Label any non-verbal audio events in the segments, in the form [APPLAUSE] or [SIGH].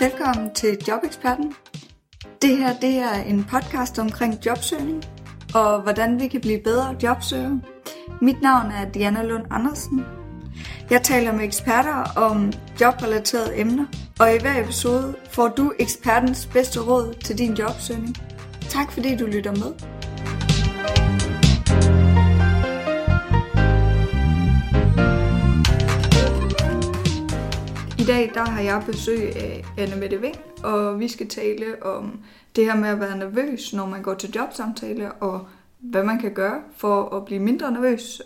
Velkommen til Jobeksperten. Det her det er en podcast omkring jobsøgning og hvordan vi kan blive bedre jobsøgere. Mit navn er Diana Lund Andersen. Jeg taler med eksperter om jobrelaterede emner, og i hver episode får du ekspertens bedste råd til din jobsøgning. Tak fordi du lytter med. Dag der har jeg besøg af Anne Mette Ving, og vi skal tale om det her med at være nervøs, når man går til jobsamtale, og hvad man kan gøre for at blive mindre nervøs.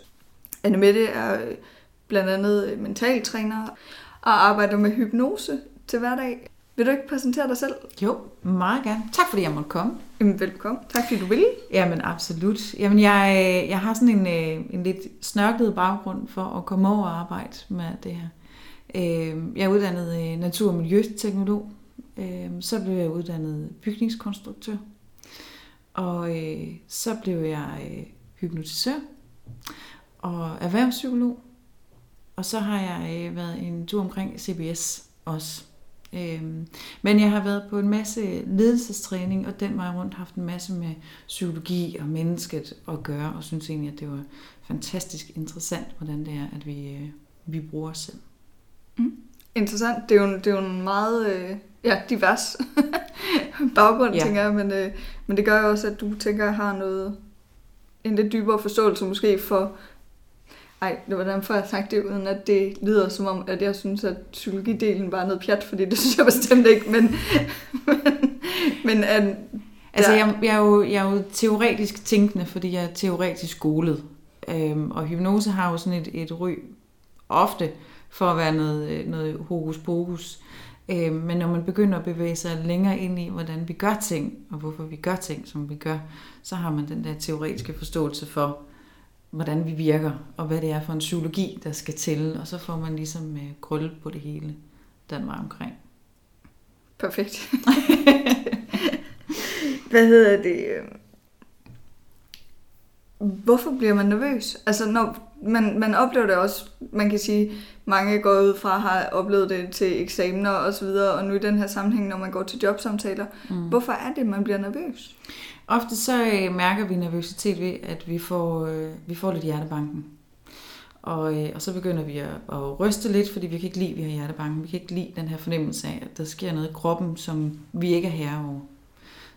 Anne Mette er blandt andet mentaltræner og arbejder med hypnose til hverdag. Vil du ikke præsentere dig selv? Jo, meget gerne. Tak fordi jeg måtte komme. Jamen, velkommen. Tak fordi du ville. Jamen absolut. Jamen jeg, jeg har sådan en, øh, en lidt snørklet baggrund for at komme over og arbejde med det her. Øh, jeg er uddannet øh, natur- og miljøteknolog. Øh, så blev jeg uddannet bygningskonstruktør. Og øh, så blev jeg øh, hypnotisør og erhvervspsykolog. Og så har jeg været en tur omkring CBS også. Øhm, men jeg har været på en masse ledelsestræning, og den vej rundt haft en masse med psykologi og mennesket at gøre, og synes egentlig, at det var fantastisk interessant, hvordan det er, at vi, øh, vi bruger os selv. Interessant. Det er jo, det er jo en meget øh, ja, divers [LAUGHS] baggrund, ja. tænker jeg, men, øh, men det gør jo også, at du tænker, at har noget, en lidt dybere forståelse måske for ej, var derfor jeg sagt det, uden at det lyder som om, at jeg synes, at psykologidelen var noget pjat, fordi det [LAUGHS] synes jeg bestemt ikke, men, [LAUGHS] men, men at, Altså, jeg, jeg, er jo, jeg er jo teoretisk tænkende, fordi jeg er teoretisk skolet. Øhm, og hypnose har jo sådan et, et ry ofte for at være noget, noget hokus pokus. Øhm, men når man begynder at bevæge sig længere ind i, hvordan vi gør ting, og hvorfor vi gør ting, som vi gør, så har man den der teoretiske forståelse for, hvordan vi virker, og hvad det er for en psykologi, der skal til, og så får man ligesom øh, krølle på det hele den vej omkring. Perfekt. [LAUGHS] hvad hedder det? Hvorfor bliver man nervøs? Altså, når man, man oplever det også, man kan sige, mange går ud fra har oplevet det til eksamener og så videre, og nu i den her sammenhæng, når man går til jobsamtaler. Mm. Hvorfor er det, man bliver nervøs? Ofte så øh, mærker vi nervøsitet ved, at vi får, øh, vi får lidt hjertebanken. Og, øh, og så begynder vi at, at ryste lidt, fordi vi kan ikke lide, at vi har hjertebanken. Vi kan ikke lide den her fornemmelse af, at der sker noget i kroppen, som vi ikke er herre over.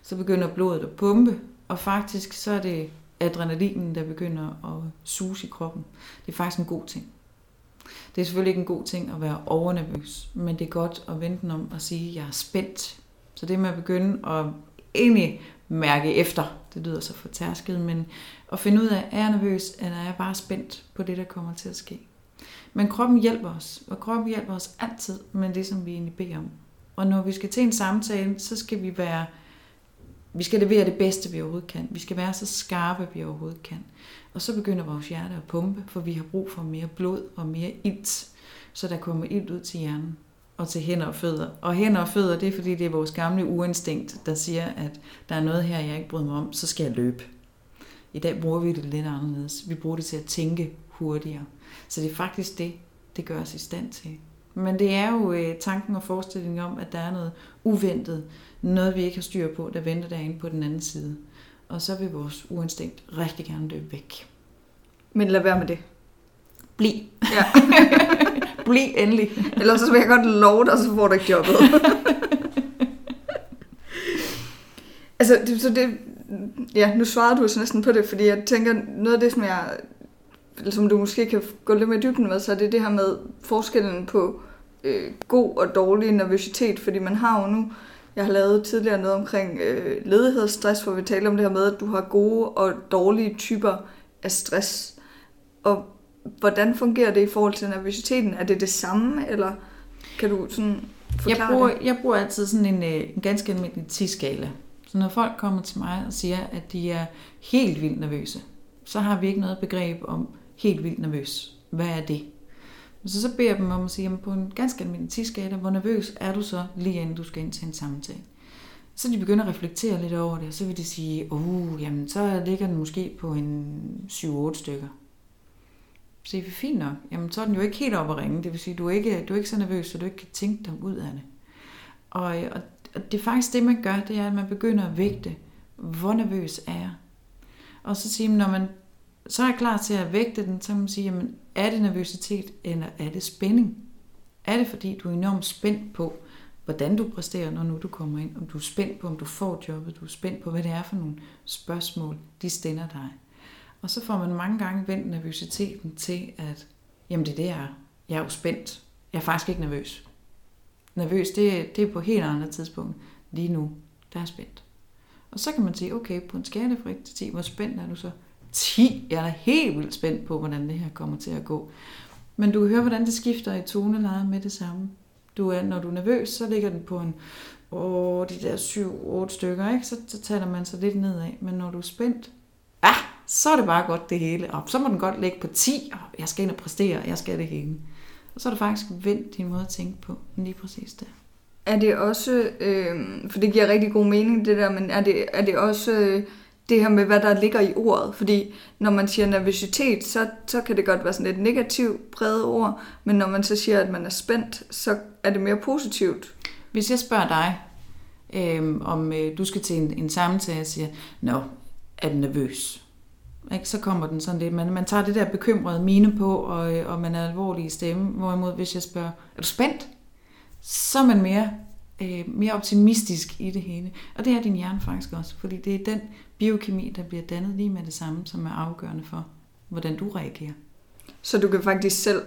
Så begynder blodet at pumpe, og faktisk så er det adrenalinen, der begynder at suge i kroppen. Det er faktisk en god ting. Det er selvfølgelig ikke en god ting at være overnervøs, men det er godt at vente om og sige, at jeg er spændt. Så det med at begynde at egentlig mærke efter. Det lyder så fortærsket, men at finde ud af, er jeg nervøs, eller er jeg bare spændt på det, der kommer til at ske. Men kroppen hjælper os, og kroppen hjælper os altid med det, som vi egentlig beder om. Og når vi skal til en samtale, så skal vi være, vi skal levere det bedste, vi overhovedet kan. Vi skal være så skarpe, vi overhovedet kan. Og så begynder vores hjerte at pumpe, for vi har brug for mere blod og mere ilt, så der kommer ilt ud til hjernen og til hænder og fødder. Og hænder og fødder, det er fordi, det er vores gamle uinstinkt, der siger, at der er noget her, jeg ikke bryder mig om, så skal jeg løbe. I dag bruger vi det lidt anderledes. Vi bruger det til at tænke hurtigere. Så det er faktisk det, det gør os i stand til. Men det er jo øh, tanken og forestillingen om, at der er noget uventet, noget vi ikke har styr på, der venter derinde på den anden side. Og så vil vores uinstinkt rigtig gerne løbe væk. Men lad være med det. Bliv. Ja. [LAUGHS] Bliv endelig. Ellers så vil jeg godt love dig, så får du ikke jobbet. [LAUGHS] altså, det, så det, ja, nu svarede du så næsten på det, fordi jeg tænker, noget af det, som jeg, som du måske kan gå lidt mere dybden med, så er det det her med forskellen på øh, god og dårlig nervøsitet, fordi man har jo nu, jeg har lavet tidligere noget omkring øh, ledighedsstress, hvor vi taler om det her med, at du har gode og dårlige typer af stress. Og hvordan fungerer det i forhold til nervøsiteten? Er det det samme, eller kan du sådan forklare jeg bruger, det? Jeg bruger altid sådan en, øh, en ganske almindelig 10-skala. Så når folk kommer til mig og siger, at de er helt vildt nervøse, så har vi ikke noget begreb om helt vildt nervøs. Hvad er det? Så så beder jeg dem om at sige, jamen på en ganske almindelig 10-skala, hvor nervøs er du så lige inden du skal ind til en samtale? Så de begynder at reflektere lidt over det, og så vil de sige, oh, jamen så ligger den måske på en 7-8 stykker. Så siger vi fint nok. Jamen, så er den jo ikke helt op at ringe. Det vil sige, du er ikke, du er ikke så nervøs, så du ikke kan tænke dig ud af det. Og, og, og det er faktisk det, man gør, det er, at man begynder at vægte, hvor nervøs er jeg? Og så siger man, når man så er jeg klar til at vægte den, så kan man sige, jamen, er det nervøsitet, eller er det spænding? Er det fordi, du er enormt spændt på, hvordan du præsterer, når nu du kommer ind? Om du er spændt på, om du får jobbet? Du er spændt på, hvad det er for nogle spørgsmål, de stiller dig. Og så får man mange gange vendt nervøsiteten til, at jamen det er det, jeg er. Jeg er jo spændt. Jeg er faktisk ikke nervøs. Nervøs, det, det er på helt andre tidspunkt. Lige nu, der er spændt. Og så kan man sige, okay, på en skala fra 1 til 10, hvor spændt er du så? 10. Jeg er helt vildt spændt på, hvordan det her kommer til at gå. Men du kan høre, hvordan det skifter i toneleje med det samme. Du er, når du er nervøs, så ligger den på en, åh, de der 7-8 stykker, ikke? Så, så taler man sig lidt nedad. Men når du er spændt, ah, så er det bare godt det hele. Og så må den godt ligge på 10, og jeg skal ind og præstere, jeg skal det hele. Og så er det faktisk vendt din måde at tænke på, lige præcis der. Er det også, øh, for det giver rigtig god mening det der, men er det, er det også øh, det her med, hvad der ligger i ordet? Fordi når man siger nervøsitet, så, så kan det godt være sådan et negativt præget ord, men når man så siger, at man er spændt, så er det mere positivt. Hvis jeg spørger dig, øh, om øh, du skal til en, en samtale og siger, nå, er du nervøs? Ikke? Så kommer den sådan lidt, man, man tager det der bekymrede mine på, og, øh, og man er alvorlig i stemme. Hvorimod hvis jeg spørger, er du spændt? Så er man mere, øh, mere optimistisk i det hele. Og det er din hjerne faktisk også, fordi det er den biokemi, der bliver dannet lige med det samme, som er afgørende for, hvordan du reagerer. Så du kan faktisk selv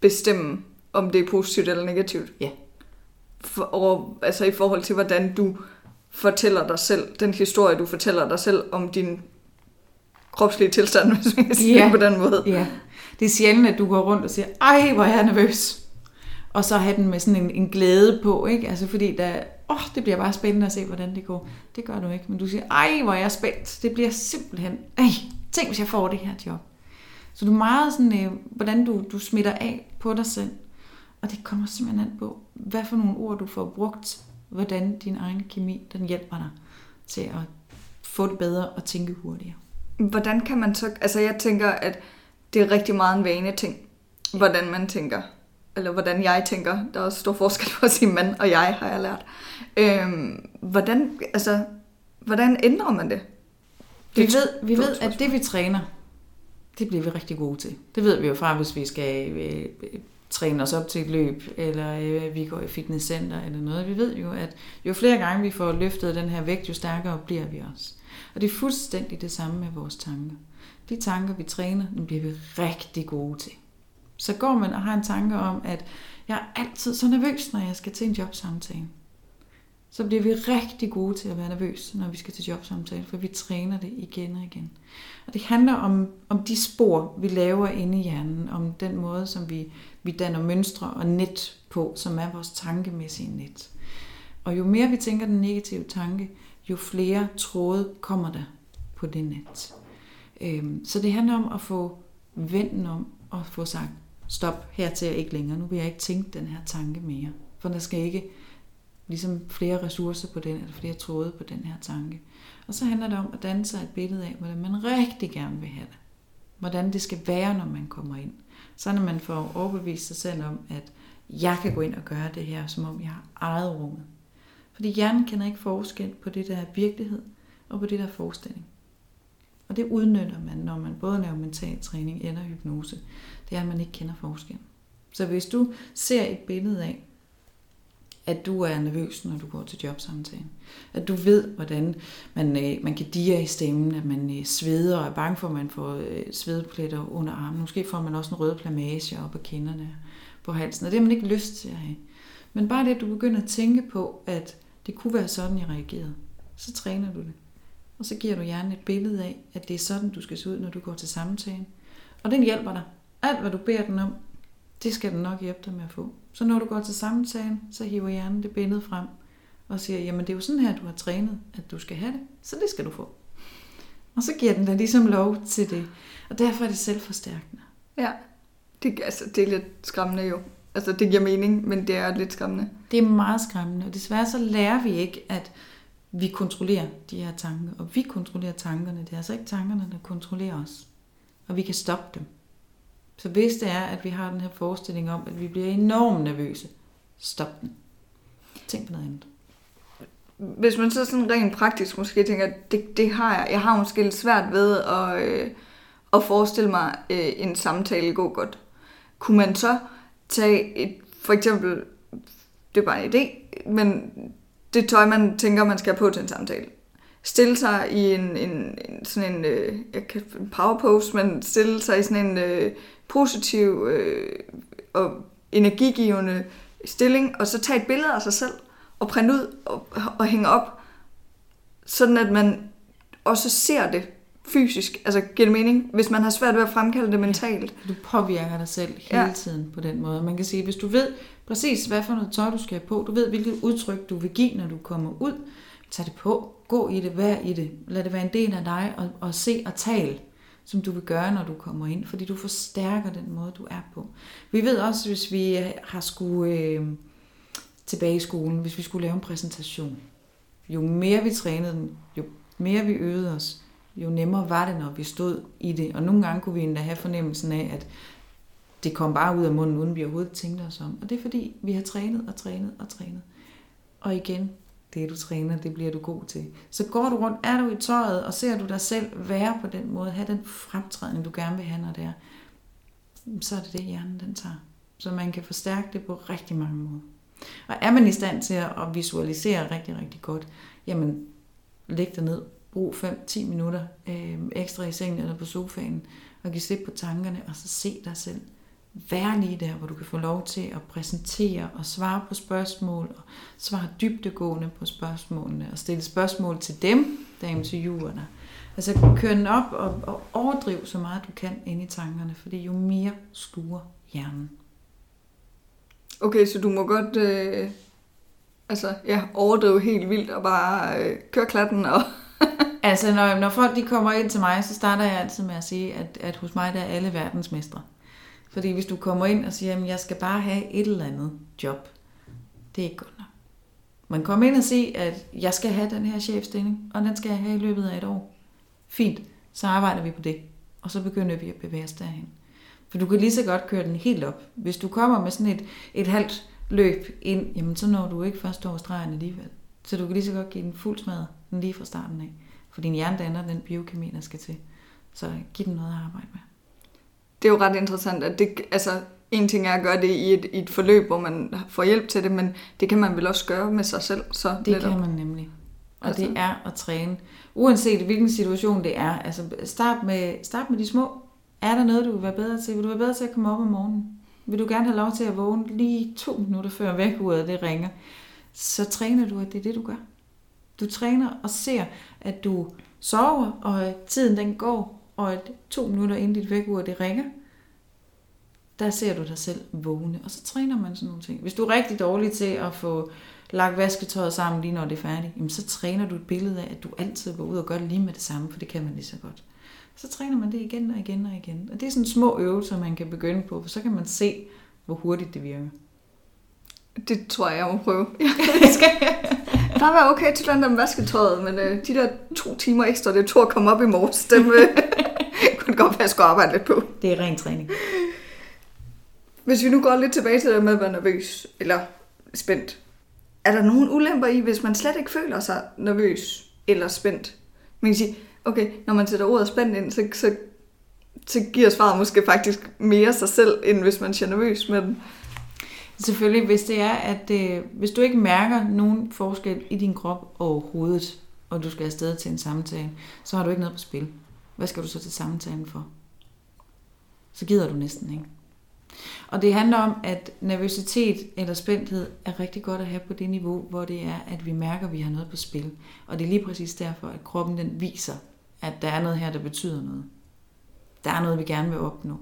bestemme, om det er positivt eller negativt? Ja. For, og, altså i forhold til, hvordan du fortæller dig selv, den historie, du fortæller dig selv om din kropslige tilstand, [LAUGHS] hvis man kan sige ja. det på den måde. Ja. Det er sjældent, at du går rundt og siger, ej, hvor er jeg nervøs. Og så have den med sådan en, en glæde på, ikke? Altså fordi der, åh, oh, det bliver bare spændende at se, hvordan det går. Det gør du ikke, men du siger, ej, hvor er jeg spændt. Det bliver simpelthen, ej, tænk, hvis jeg får det her job. Så du er meget sådan, øh, hvordan du, du smitter af på dig selv. Og det kommer simpelthen an på, hvad for nogle ord du får brugt hvordan din egen kemi, den hjælper dig til at få det bedre og tænke hurtigere. Hvordan kan man så, altså jeg tænker, at det er rigtig meget en vane ting, hvordan man tænker, eller hvordan jeg tænker. Der er også stor forskel på at sige mand og jeg, har jeg lært. Øhm, hvordan, altså, hvordan ændrer man det? det vi ved, vi ved at det vi træner, det bliver vi rigtig gode til. Det ved vi jo fra, hvis vi skal øh, træne os op til et løb, eller øh, vi går i fitnesscenter eller noget. Vi ved jo, at jo flere gange vi får løftet den her vægt, jo stærkere bliver vi også. Og det er fuldstændig det samme med vores tanker. De tanker, vi træner, dem bliver vi rigtig gode til. Så går man og har en tanke om, at jeg er altid så nervøs, når jeg skal til en jobsamtale. Så bliver vi rigtig gode til at være nervøs, når vi skal til jobsamtale, for vi træner det igen og igen. Og det handler om, om de spor, vi laver inde i hjernen, om den måde, som vi vi danner mønstre og net på, som er vores tankemæssige net. Og jo mere vi tænker den negative tanke, jo flere tråde kommer der på det net. Øhm, så det handler om at få venden om og få sagt, stop, her til ikke længere, nu vil jeg ikke tænke den her tanke mere. For der skal ikke ligesom flere ressourcer på den, eller flere tråde på den her tanke. Og så handler det om at danne sig et billede af, hvordan man rigtig gerne vil have det. Hvordan det skal være, når man kommer ind. Så når man får overbevist sig selv om, at jeg kan gå ind og gøre det her, som om jeg har eget rummet. Fordi hjernen kender ikke forskel på det, der er virkelighed, og på det, der er forestilling. Og det udnytter man, når man både laver mental træning eller hypnose. Det er, at man ikke kender forskel. Så hvis du ser et billede af, at du er nervøs, når du går til jobsamtalen. At du ved, hvordan man, øh, man kan dire i stemmen, at man øh, sveder og er bange for, at man får øh, svedepletter under armen. Måske får man også en rød plamage op på kinderne på halsen, og det har man ikke lyst til at have. Men bare det, at du begynder at tænke på, at det kunne være sådan, jeg reagerede, så træner du det. Og så giver du hjernen et billede af, at det er sådan, du skal se ud, når du går til samtalen. Og den hjælper dig. Alt, hvad du beder den om, det skal den nok hjælpe dig med at få. Så når du går til samtalen, så hiver hjernen det billede frem og siger, jamen det er jo sådan her, du har trænet, at du skal have det, så det skal du få. Og så giver den dig ligesom lov til det. Og derfor er det selvforstærkende. Ja, det, altså, det er lidt skræmmende jo. Altså det giver mening, men det er lidt skræmmende. Det er meget skræmmende, og desværre så lærer vi ikke, at vi kontrollerer de her tanker. Og vi kontrollerer tankerne. Det er altså ikke tankerne, der kontrollerer os. Og vi kan stoppe dem. Så hvis det er, at vi har den her forestilling om, at vi bliver enormt nervøse, stop den. Tænk på noget andet. Hvis man så sådan rent praktisk måske tænker, det, det har jeg. Jeg har måske lidt svært ved at, øh, at forestille mig øh, en samtale gå godt. Kunne man så tage et, for eksempel, det er bare en idé, men det tøj, man tænker, man skal have på til en samtale. Stille sig i en, en, en sådan en, øh, jeg kan, en power pose, men stille sig i sådan en øh, positiv øh, og energigivende stilling, og så tage et billede af sig selv, og printe ud og, og hænge op, sådan at man også ser det fysisk, altså giver det mening, hvis man har svært ved at fremkalde det mentalt. Du påvirker dig selv hele Ja. tiden på den måde. Man kan sige, hvis du ved præcis, hvad for noget tøj du skal have på, du ved, hvilket udtryk du vil give, når du kommer ud, tag det på, gå i det, vær i det, lad det være en del af dig, og, og se og tale, som du vil gøre, når du kommer ind, fordi du forstærker den måde, du er på. Vi ved også, hvis vi har skulle øh, tilbage i skolen, hvis vi skulle lave en præsentation, jo mere vi trænede den, jo mere vi øvede os, jo nemmere var det, når vi stod i det. Og nogle gange kunne vi endda have fornemmelsen af, at det kom bare ud af munden, uden vi overhovedet tænkte os om. Og det er fordi, vi har trænet og trænet og trænet. Og igen, det du træner, det bliver du god til. Så går du rundt, er du i tøjet, og ser du dig selv være på den måde, have den fremtrædning, du gerne vil have, når det er, så er det det, hjernen den tager. Så man kan forstærke det på rigtig mange måder. Og er man i stand til at visualisere rigtig, rigtig godt, jamen læg dig ned, brug 5-10 minutter øh, ekstra i sengen eller på sofaen, og giv slip på tankerne, og så se dig selv. Vær lige der, hvor du kan få lov til at præsentere og svare på spørgsmål, og svare dybdegående på spørgsmålene, og stille spørgsmål til dem, der er interviewer dig. Altså kør den op og, og overdriv så meget du kan ind i tankerne, fordi jo mere sluger hjernen. Okay, så du må godt øh, altså, ja, overdrive helt vildt og bare øh, køre klatten og... [LAUGHS] Altså, når, når folk de kommer ind til mig, så starter jeg altid med at sige, at, at hos mig der er alle verdensmestre. Fordi hvis du kommer ind og siger, at jeg skal bare have et eller andet job, det er ikke godt nok. Man kommer ind og siger, at jeg skal have den her chefstilling, og den skal jeg have i løbet af et år. Fint, så arbejder vi på det, og så begynder vi at bevæge os derhen. For du kan lige så godt køre den helt op. Hvis du kommer med sådan et, et halvt løb ind, jamen så når du ikke først over stregen alligevel. Så du kan lige så godt give den fuld smadret lige fra starten af. For din hjerne danner den biokemi, der skal til. Så giv den noget at arbejde med. Det er jo ret interessant, at det, altså, en ting er at gøre det i et, i et forløb, hvor man får hjælp til det, men det kan man vel også gøre med sig selv. Så Det netop. kan man nemlig. Og Altså- det er at træne. Uanset hvilken situation det er. Altså start med, start med de små. Er der noget, du vil være bedre til? Vil du være bedre til at komme op om morgenen? Vil du gerne have lov til at vågne lige to minutter før vækkeuret det ringer? Så træner du, at det er det, du gør. Du træner og ser, at du sover, og tiden den går, og at to minutter inden dit vækkeur det ringer, der ser du dig selv vågne. Og så træner man sådan nogle ting. Hvis du er rigtig dårlig til at få lagt vasketøjet sammen lige når det er færdigt, jamen så træner du et billede af, at du altid går ud og gør det lige med det samme, for det kan man lige så godt. Så træner man det igen og igen og igen. Og det er sådan små øvelser, man kan begynde på, for så kan man se, hvor hurtigt det virker. Det tror jeg, jeg må prøve. Skal [LAUGHS] bare være okay til der med vasketøjet, men øh, de der to timer ekstra, det tog at komme op i morges, dem øh, [LAUGHS] det godt være, jeg skulle arbejde lidt på. Det er ren træning. Hvis vi nu går lidt tilbage til det med at være nervøs, eller spændt. Er der nogen ulemper i, hvis man slet ikke føler sig nervøs eller spændt? Man kan sige, okay, når man sætter ordet spændt ind, så, så, så giver svaret måske faktisk mere sig selv, end hvis man siger nervøs. Men Selvfølgelig, hvis det er, at øh, hvis du ikke mærker nogen forskel i din krop overhovedet, og du skal afsted til en samtale, så har du ikke noget på spil. Hvad skal du så til samtalen for? Så gider du næsten ikke. Og det handler om, at nervøsitet eller spændthed er rigtig godt at have på det niveau, hvor det er, at vi mærker, at vi har noget på spil. Og det er lige præcis derfor, at kroppen den viser, at der er noget her, der betyder noget. Der er noget, vi gerne vil opnå.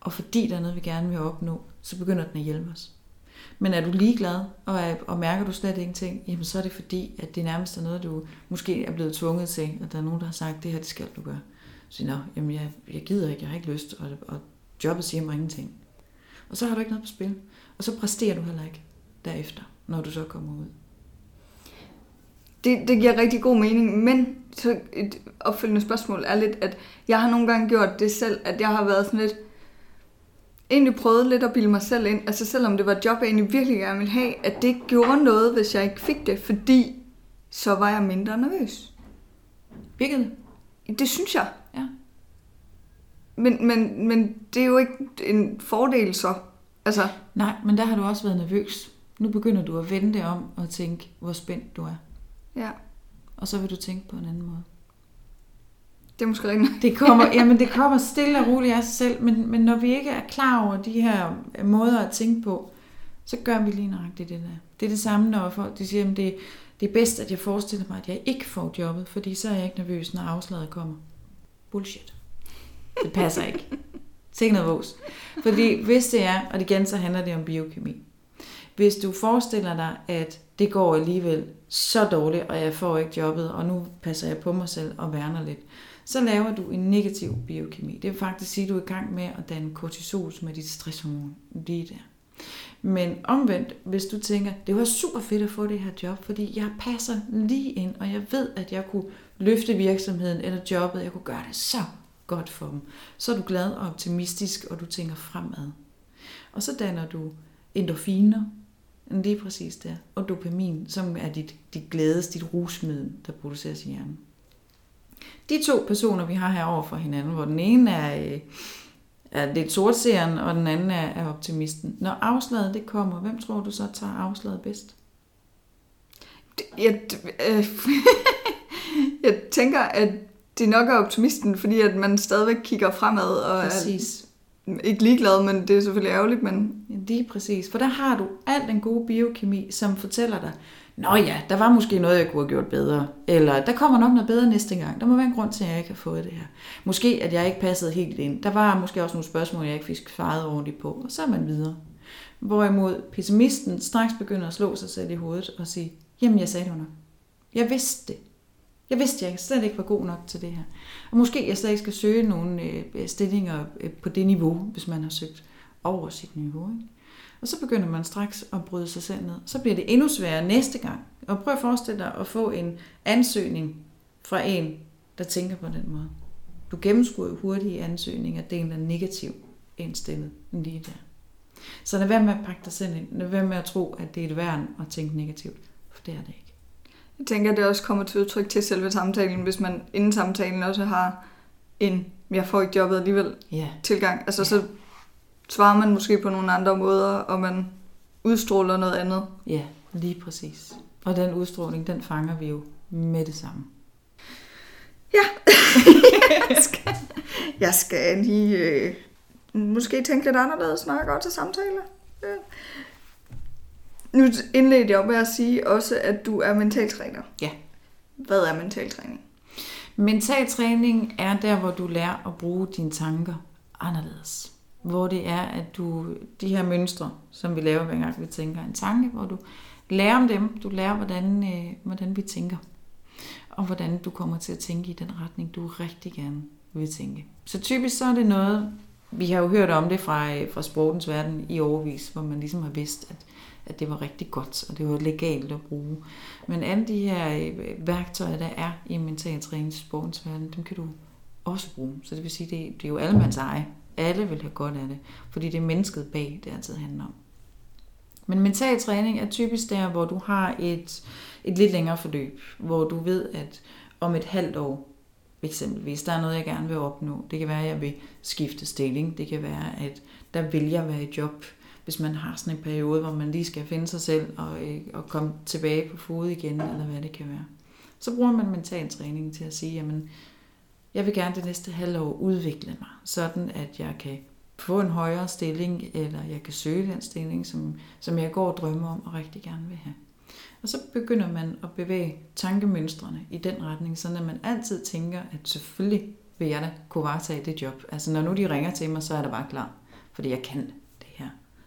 Og fordi der er noget, vi gerne vil opnå, så begynder den at hjælpe os. Men er du ligeglad, og, er, og mærker du slet ingenting, jamen så er det fordi, at det nærmest er noget, du måske er blevet tvunget til, at der er nogen, der har sagt, det her, det skal du gøre. Så nå, jamen jeg, jeg gider ikke, jeg har ikke lyst, og, og jobbet siger mig ingenting. Og så har du ikke noget på spil. Og så præsterer du heller ikke derefter, når du så kommer ud. det, det giver rigtig god mening. Men så et opfølgende spørgsmål er lidt, at jeg har nogle gange gjort det selv, at jeg har været sådan lidt, egentlig prøvet lidt at bilde mig selv ind, altså selvom det var et job, jeg egentlig virkelig gerne ville have, at det ikke gjorde noget, hvis jeg ikke fik det, fordi så var jeg mindre nervøs. Virkede Det synes jeg. Men, men, men det er jo ikke en fordel så. Altså, Nej, men der har du også været nervøs. Nu begynder du at vende det om og tænke, hvor spændt du er. ja, Og så vil du tænke på en anden måde. det er måske rigtigt. Det kommer, [LAUGHS] jamen det kommer stille og roligt af sig selv, men, men når vi ikke er klar over de her måder at tænke på, så gør vi lige nøjagtigt det der. Det er det samme, når folk de siger, at det, det er bedst, at jeg forestiller mig, at jeg ikke får jobbet, fordi så er jeg ikke nervøs, når afslaget kommer. Bullshit. Det passer ikke. Tænk noget vås. Fordi hvis det er, og igen så handler det om biokemi. Hvis du forestiller dig, at det går alligevel så dårligt, og jeg får ikke jobbet, og nu passer jeg på mig selv og værner lidt, så laver du en negativ biokemi. Det vil faktisk sige, at du er i gang med at danne kortisol som er dit stresshormon lige der. Men omvendt, hvis du tænker, det var super fedt at få det her job, fordi jeg passer lige ind, og jeg ved, at jeg kunne løfte virksomheden eller jobbet, jeg kunne gøre det så godt for dem, så er du glad og optimistisk, og du tænker fremad. Og så danner du endorfiner, lige præcis der, og dopamin, som er dit, dit glædes, dit rusmiddel, der produceres i hjernen. De to personer, vi har herover for hinanden, hvor den ene er, øh, er lidt sortseeren, og den anden er, er optimisten. Når afslaget det kommer, hvem tror du så tager afslaget bedst? Jeg, øh, [LAUGHS] jeg tænker, at det nok er optimisten, fordi at man stadigvæk kigger fremad og Præcis. er ikke ligeglad, men det er selvfølgelig ærgerligt, men Lige præcis. For der har du al den gode biokemi, som fortæller dig, Nå ja, der var måske noget, jeg kunne have gjort bedre. Eller der kommer nok noget bedre næste gang. Der må være en grund til, at jeg ikke har fået det her. Måske, at jeg ikke passede helt ind. Der var måske også nogle spørgsmål, jeg ikke fik svaret ordentligt på. Og så er man videre. Hvorimod pessimisten straks begynder at slå sig selv i hovedet og sige, jamen jeg sagde det jo nok. Jeg vidste det. Jeg vidste, at jeg slet ikke var god nok til det her. Og måske jeg slet ikke skal søge nogle øh, stillinger øh, på det niveau, hvis man har søgt over sit niveau. Ikke? Og så begynder man straks at bryde sig selv ned. Så bliver det endnu sværere næste gang. Og prøv at forestille dig at få en ansøgning fra en, der tænker på den måde. Du gennemskuer jo hurtigt i ansøgninger, at det er en, der er negativ indstillet lige der. Så lad være med at pakke dig selv ind. Lad være med at tro, at det er et værn at tænke negativt. For det er det ikke jeg tænker, at det også kommer til udtryk til selve samtalen, hvis man inden samtalen også har en, jeg får ikke jobbet alligevel, Ja. tilgang. Altså så svarer man måske på nogle andre måder, og man udstråler noget andet. Ja, lige præcis. Og den udstråling, den fanger vi jo med det samme. [LAUGHS] jeg, skal, jeg skal lige øh, måske tænke lidt anderledes, når jeg går til samtale. Ja. Nu indledte jeg med at sige også, at du er mentaltræner. Ja. Hvad er mentaltræning? Mental træning er der, hvor du lærer at bruge dine tanker anderledes. Hvor det er, at du, de her mønstre, som vi laver hver gang vi tænker en tanke, hvor du lærer om dem, du lærer, hvordan, øh, hvordan vi tænker. Og hvordan du kommer til at tænke i den retning, du rigtig gerne vil tænke. Så typisk så er det noget, vi har jo hørt om det fra, øh, fra sportens verden i overvis, hvor man ligesom har vidst, at, at det var rigtig godt, og det var legalt at bruge. Men alle de her øh, værktøjer, der er i mental træning til sportens verden, dem kan du også bruge. Så det vil sige, det, det er jo allemands eje. Alle vil have godt af det, fordi det er mennesket bag, det altid handler om. Men mental træning er typisk der, hvor du har et, et lidt længere forløb, hvor du ved, at om et halvt år, eksempelvis, der er noget, jeg gerne vil opnå. Det kan være, at jeg vil skifte stilling. Det kan være, at der vil jeg være i job, hvis man har sådan en periode, hvor man lige skal finde sig selv og, øh, og komme tilbage på fod igen, eller hvad det kan være. Så bruger man mental træning til at sige, jamen, jeg vil gerne det næste halvår udvikle mig, sådan at jeg kan få en højere stilling, eller jeg kan søge den stilling, som, som jeg går og drømmer om og rigtig gerne vil have. Og så begynder man at bevæge tankemønstrene i den retning, så at man altid tænker, at selvfølgelig vil jeg da kunne varetage det job. Altså når nu de ringer til mig, så er der bare klar, fordi jeg kan det.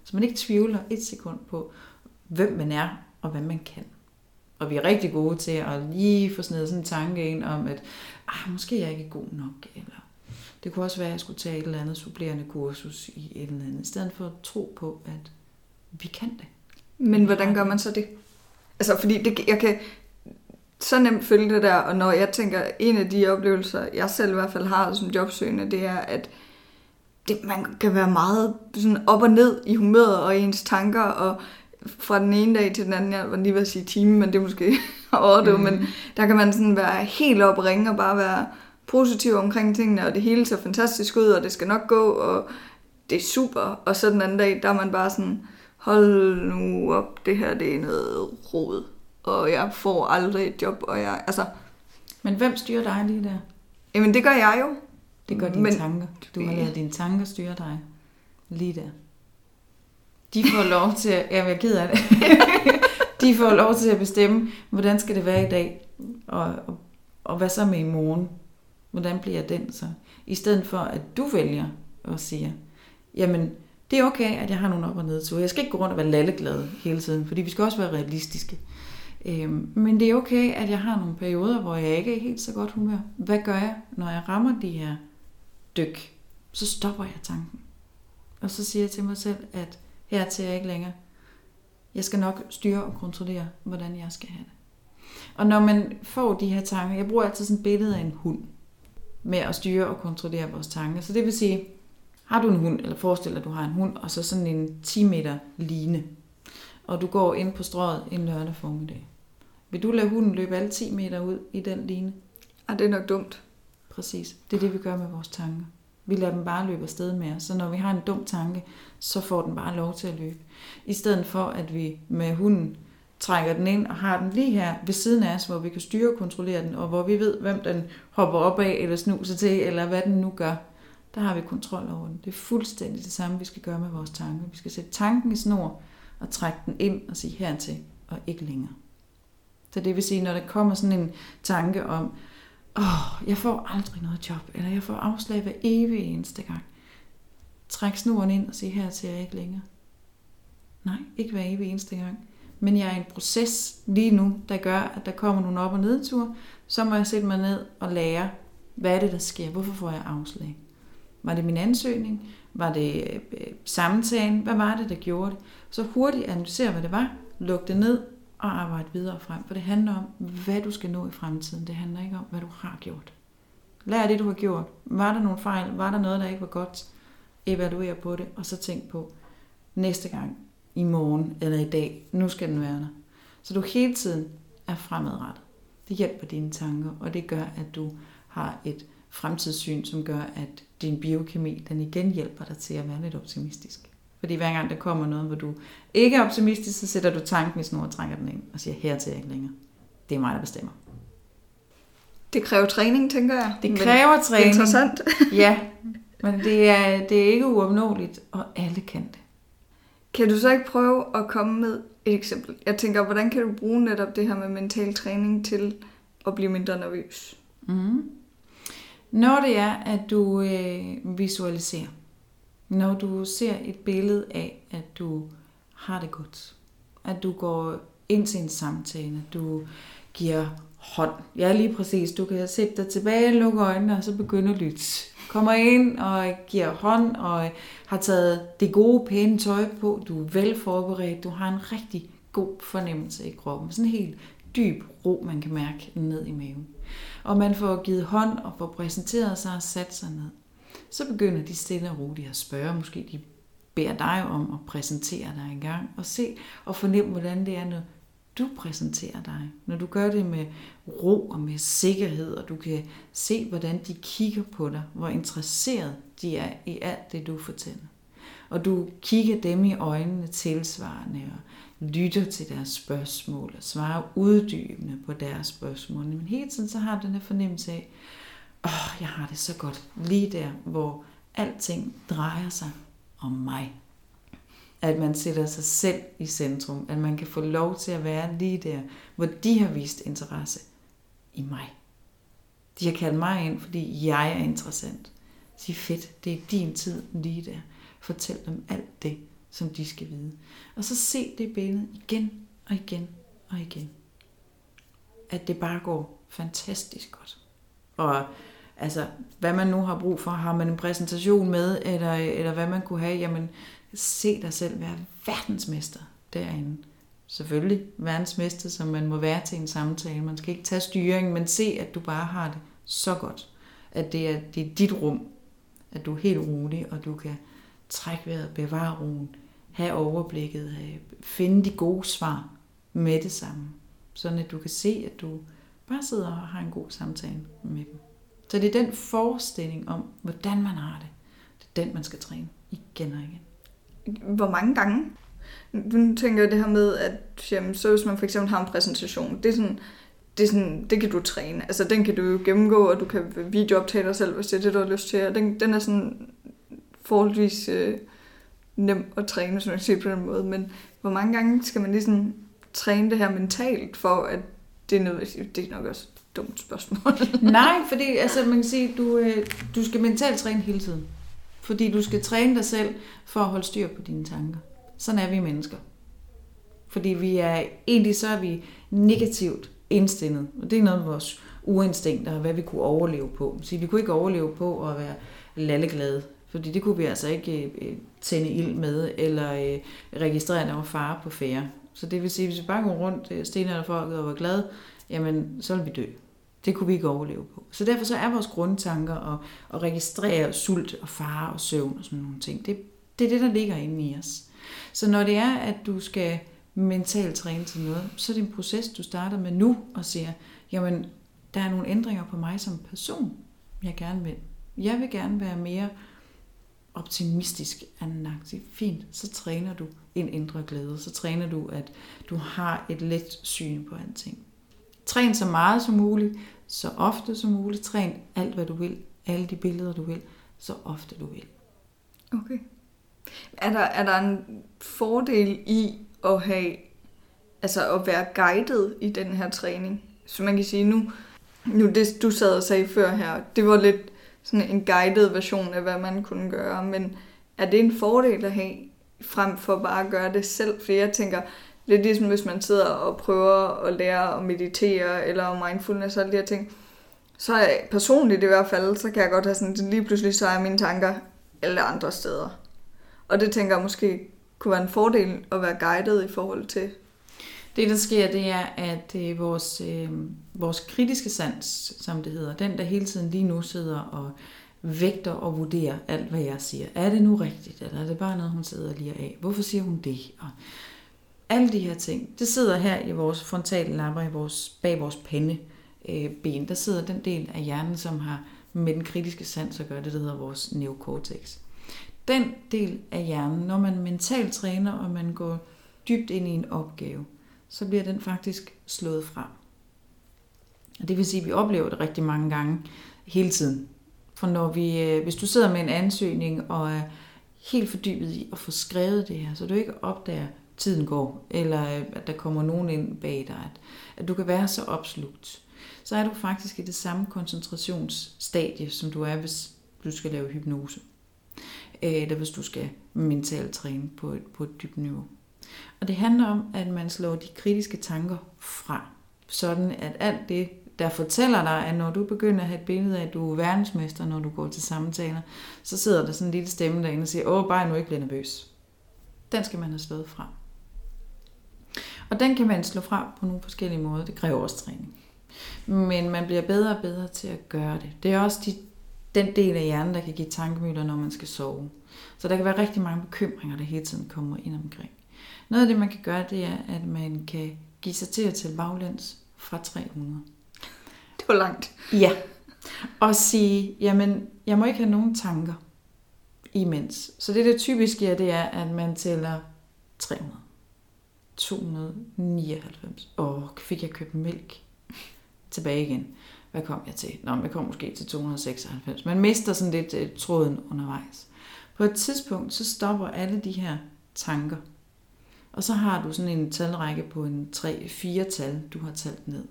Så man ikke tvivler et sekund på, hvem man er og hvad man kan. Og vi er rigtig gode til at lige få snedet sådan en tanke ind om, at ah, måske er jeg ikke god nok, eller det kunne også være, at jeg skulle tage et eller andet supplerende kursus i et eller andet, i stedet for at tro på, at vi kan det. Men hvordan gør man så det? Altså, fordi det, jeg kan så nemt følge det der, og når jeg tænker, en af de oplevelser, jeg selv i hvert fald har som jobsøgende, det er, at det, man kan være meget sådan op og ned i humøret og i ens tanker, og fra den ene dag til den anden, jeg var lige ved at sige time, men det er måske [LAUGHS] overdrevet, mm. men der kan man sådan være helt op og ringe og bare være positiv omkring tingene, og det hele ser fantastisk ud, og det skal nok gå, og det er super. Og så den anden dag, der er man bare sådan, hold nu op, det her det er noget rod, og jeg får aldrig et job, og jeg, altså... Men hvem styrer dig lige der? Jamen det gør jeg jo. Det gør dine men, tanker. Du har lavet dine tanker styre dig. Lige der. De får lov til at... Jeg er ked af det. [LAUGHS] de får lov til at bestemme, hvordan skal det være i dag, og, og, og hvad så med i morgen? Hvordan bliver den så? I stedet for, at du vælger og siger, jamen, det er okay, at jeg har nogle op- og nedture. Jeg skal ikke gå rundt og være lalleglad hele tiden, fordi vi skal også være realistiske. Øhm, men det er okay, at jeg har nogle perioder, hvor jeg ikke er helt så godt humør. Hvad gør jeg, når jeg rammer de her dyk? Så stopper jeg tanken. Og så siger jeg til mig selv, at her til jeg ikke længere. Jeg skal nok styre og kontrollere, hvordan jeg skal have det. Og når man får de her tanker, jeg bruger altid sådan et billede af en hund, med at styre og kontrollere vores tanker. Så det vil sige, har du en hund, eller forestil dig, at du har en hund, og så sådan en 10 meter line, og du går ind på strøget en lørdag formiddag. Vil du lade hunden løbe alle 10 meter ud i den line? Ah, det er nok dumt. Præcis. Det er det, vi gør med vores tanker. Vi lader dem bare løbe afsted med os. Så når vi har en dum tanke, så får den bare lov til at løbe. I stedet for, at vi med hunden trækker den ind og har den lige her ved siden af os, hvor vi kan styre og kontrollere den, og hvor vi ved, hvem den hopper op af eller snuser til, eller hvad den nu gør. Der har vi kontrol over den. Det er fuldstændig det samme, vi skal gøre med vores tanker. Vi skal sætte tanken i snor og trække den ind og sige hertil og ikke længere. Så det vil sige, når der kommer sådan en tanke om, oh, jeg får aldrig noget job, eller jeg får afslag hver evig eneste gang. Træk snoren ind og sige hertil jeg ikke længere. Nej, ikke hver evig eneste gang men jeg er i en proces lige nu, der gør, at der kommer nogle op- og nedture, så må jeg sætte mig ned og lære, hvad er det, der sker? Hvorfor får jeg afslag? Var det min ansøgning? Var det øh, samtalen? Hvad var det, der gjorde det? Så hurtigt analysere, hvad det var, luk det ned at arbejde videre frem. For det handler om, hvad du skal nå i fremtiden. Det handler ikke om, hvad du har gjort. Lær det, du har gjort. Var der nogle fejl? Var der noget, der ikke var godt? Evaluer på det, og så tænk på, næste gang, i morgen eller i dag. Nu skal den være der. Så du hele tiden er fremadrettet. Det hjælper dine tanker, og det gør, at du har et fremtidssyn, som gør, at din biokemi, den igen hjælper dig til at være lidt optimistisk. Fordi hver gang der kommer noget, hvor du ikke er optimistisk, så sætter du tanken i snor og trækker den ind og siger, her til jeg ikke længere. Det er mig, der bestemmer. Det kræver træning, tænker jeg. Det kræver men træning. Interessant. [LAUGHS] ja, men det er, det er ikke uopnåeligt, og alle kan det. Kan du så ikke prøve at komme med et eksempel? Jeg tænker, hvordan kan du bruge netop det her med mental træning til at blive mindre nervøs? Mm. Når det er, at du øh, visualiserer, når du ser et billede af, at du har det godt, at du går ind til en samtale, du giver hånd. Ja, lige præcis. Du kan sætte dig tilbage, lukke øjnene og så begynde at lytte kommer ind og giver hånd og har taget det gode, pæne tøj på. Du er vel forberedt. Du har en rigtig god fornemmelse i kroppen. Sådan en helt dyb ro, man kan mærke ned i maven. Og man får givet hånd og får præsenteret sig og sat sig ned. Så begynder de stille og roligt at spørge. Måske de beder dig om at præsentere dig en gang og se og fornemme, hvordan det er, når du præsenterer dig. Når du gør det med ro og med sikkerhed, og du kan se, hvordan de kigger på dig, hvor interesseret de er i alt det, du fortæller. Og du kigger dem i øjnene tilsvarende og lytter til deres spørgsmål og svarer uddybende på deres spørgsmål. Men hele tiden så har du den her fornemmelse af, åh, oh, jeg har det så godt lige der, hvor alting drejer sig om mig at man sætter sig selv i centrum, at man kan få lov til at være lige der, hvor de har vist interesse i mig. De har kaldt mig ind, fordi jeg er interessant. Sig fedt, det er din tid lige der. Fortæl dem alt det, som de skal vide. Og så se det billede igen og igen og igen. At det bare går fantastisk godt. Og altså, hvad man nu har brug for, har man en præsentation med, eller, eller hvad man kunne have, jamen, se dig selv være verdensmester derinde. Selvfølgelig verdensmester, som man må være til en samtale. Man skal ikke tage styringen, men se, at du bare har det så godt. At det er, det er dit rum. At du er helt rolig, og du kan trække vejret, bevare roen, have overblikket, have, finde de gode svar med det samme. Sådan at du kan se, at du bare sidder og har en god samtale med dem. Så det er den forestilling om, hvordan man har det. Det er den, man skal træne igen og igen. Hvor mange gange? Nu tænker jeg det her med, at jamen, så hvis man for eksempel har en præsentation, det er sådan, det, er sådan, det kan du træne. Altså den kan du jo gennemgå, og du kan videooptage dig selv, hvis det er det, du har lyst til. Og den, den er sådan forholdsvis øh, nem at træne, hvis man siger på den måde. Men hvor mange gange skal man ligesom træne det her mentalt, for at det er noget, det er nok også dumt spørgsmål. [LAUGHS] Nej, fordi altså, man kan sige, du, øh, du skal mentalt træne hele tiden. Fordi du skal træne dig selv for at holde styr på dine tanker. Sådan er vi mennesker. Fordi vi er, egentlig så er vi negativt indstillet. Og det er noget af vores uinstinkter, og hvad vi kunne overleve på. Så vi kunne ikke overleve på at være lalleglade. Fordi det kunne vi altså ikke øh, øh, tænde ild med, eller registrere, at der var fare på færre. Så det vil sige, at hvis vi bare går rundt stenerne folk og var glade, jamen så vil vi dø. Det kunne vi ikke overleve på. Så derfor så er vores grundtanker at, at registrere sult og fare og søvn og sådan nogle ting. Det, det er det, der ligger inde i os. Så når det er, at du skal mentalt træne til noget, så er det en proces, du starter med nu og siger, jamen, der er nogle ændringer på mig som person, jeg gerne vil. Jeg vil gerne være mere optimistisk anagtig. Fint, så træner du en indre glæde. Så træner du, at du har et let syn på alting. Træn så meget som muligt, så ofte som muligt. Træn alt, hvad du vil. Alle de billeder, du vil. Så ofte du vil. Okay. Er der, er der en fordel i at have, altså at være guidet i den her træning? Så man kan sige nu, nu det du sad og sagde før her, det var lidt sådan en guided version af, hvad man kunne gøre, men er det en fordel at have, frem for bare at gøre det selv? For jeg tænker, lidt ligesom hvis man sidder og prøver at lære at meditere, eller mindfulness og alle de her ting, så er personligt i hvert fald, så kan jeg godt have sådan, lige pludselig så er mine tanker alle andre steder. Og det tænker jeg måske kunne være en fordel at være guidet i forhold til. Det, der sker, det er, at øh, vores, øh, vores kritiske sans, som det hedder, den, der hele tiden lige nu sidder og vægter og vurderer alt, hvad jeg siger. Er det nu rigtigt, eller er det bare noget, hun sidder lige af? Hvorfor siger hun det? Og alle de her ting, det sidder her i vores frontale lapper, i vores, bag vores pande øh, ben. Der sidder den del af hjernen, som har med den kritiske sans at gøre det, der hedder vores neocortex den del af hjernen, når man mentalt træner, og man går dybt ind i en opgave, så bliver den faktisk slået frem. Og det vil sige, at vi oplever det rigtig mange gange hele tiden. For når vi, øh, hvis du sidder med en ansøgning og er helt fordybet i at få skrevet det her, så du ikke opdager, tiden går, eller øh, at der kommer nogen ind bag dig, at, at du kan være så opslugt, så er du faktisk i det samme koncentrationsstadie, som du er, hvis du skal lave hypnose øh, eller hvis du skal mentalt træne på et, på et dybt niveau. Og det handler om, at man slår de kritiske tanker fra, sådan at alt det, der fortæller dig, at når du begynder at have et billede af, at du er verdensmester, når du går til samtaler, så sidder der sådan en lille stemme derinde og siger, åh, bare nu ikke blive nervøs. Den skal man have slået fra. Og den kan man slå fra på nogle forskellige måder. Det kræver også træning. Men man bliver bedre og bedre til at gøre det. Det er også de den del af hjernen, der kan give tankemøller, når man skal sove. Så der kan være rigtig mange bekymringer, der hele tiden kommer ind omkring. Noget af det, man kan gøre, det er, at man kan give sig til at tælle baglæns fra 300. Det var langt. Ja. Og sige, jamen, jeg må ikke have nogen tanker imens. Så det, der typisk er, det er, at man tæller 300. 299. Åh, fik jeg købt mælk? Tilbage igen hvad kom jeg til? Nå, jeg kom måske til 296. Man mister sådan lidt øh, tråden undervejs. På et tidspunkt, så stopper alle de her tanker. Og så har du sådan en talrække på en 3-4 tal, du har talt ned.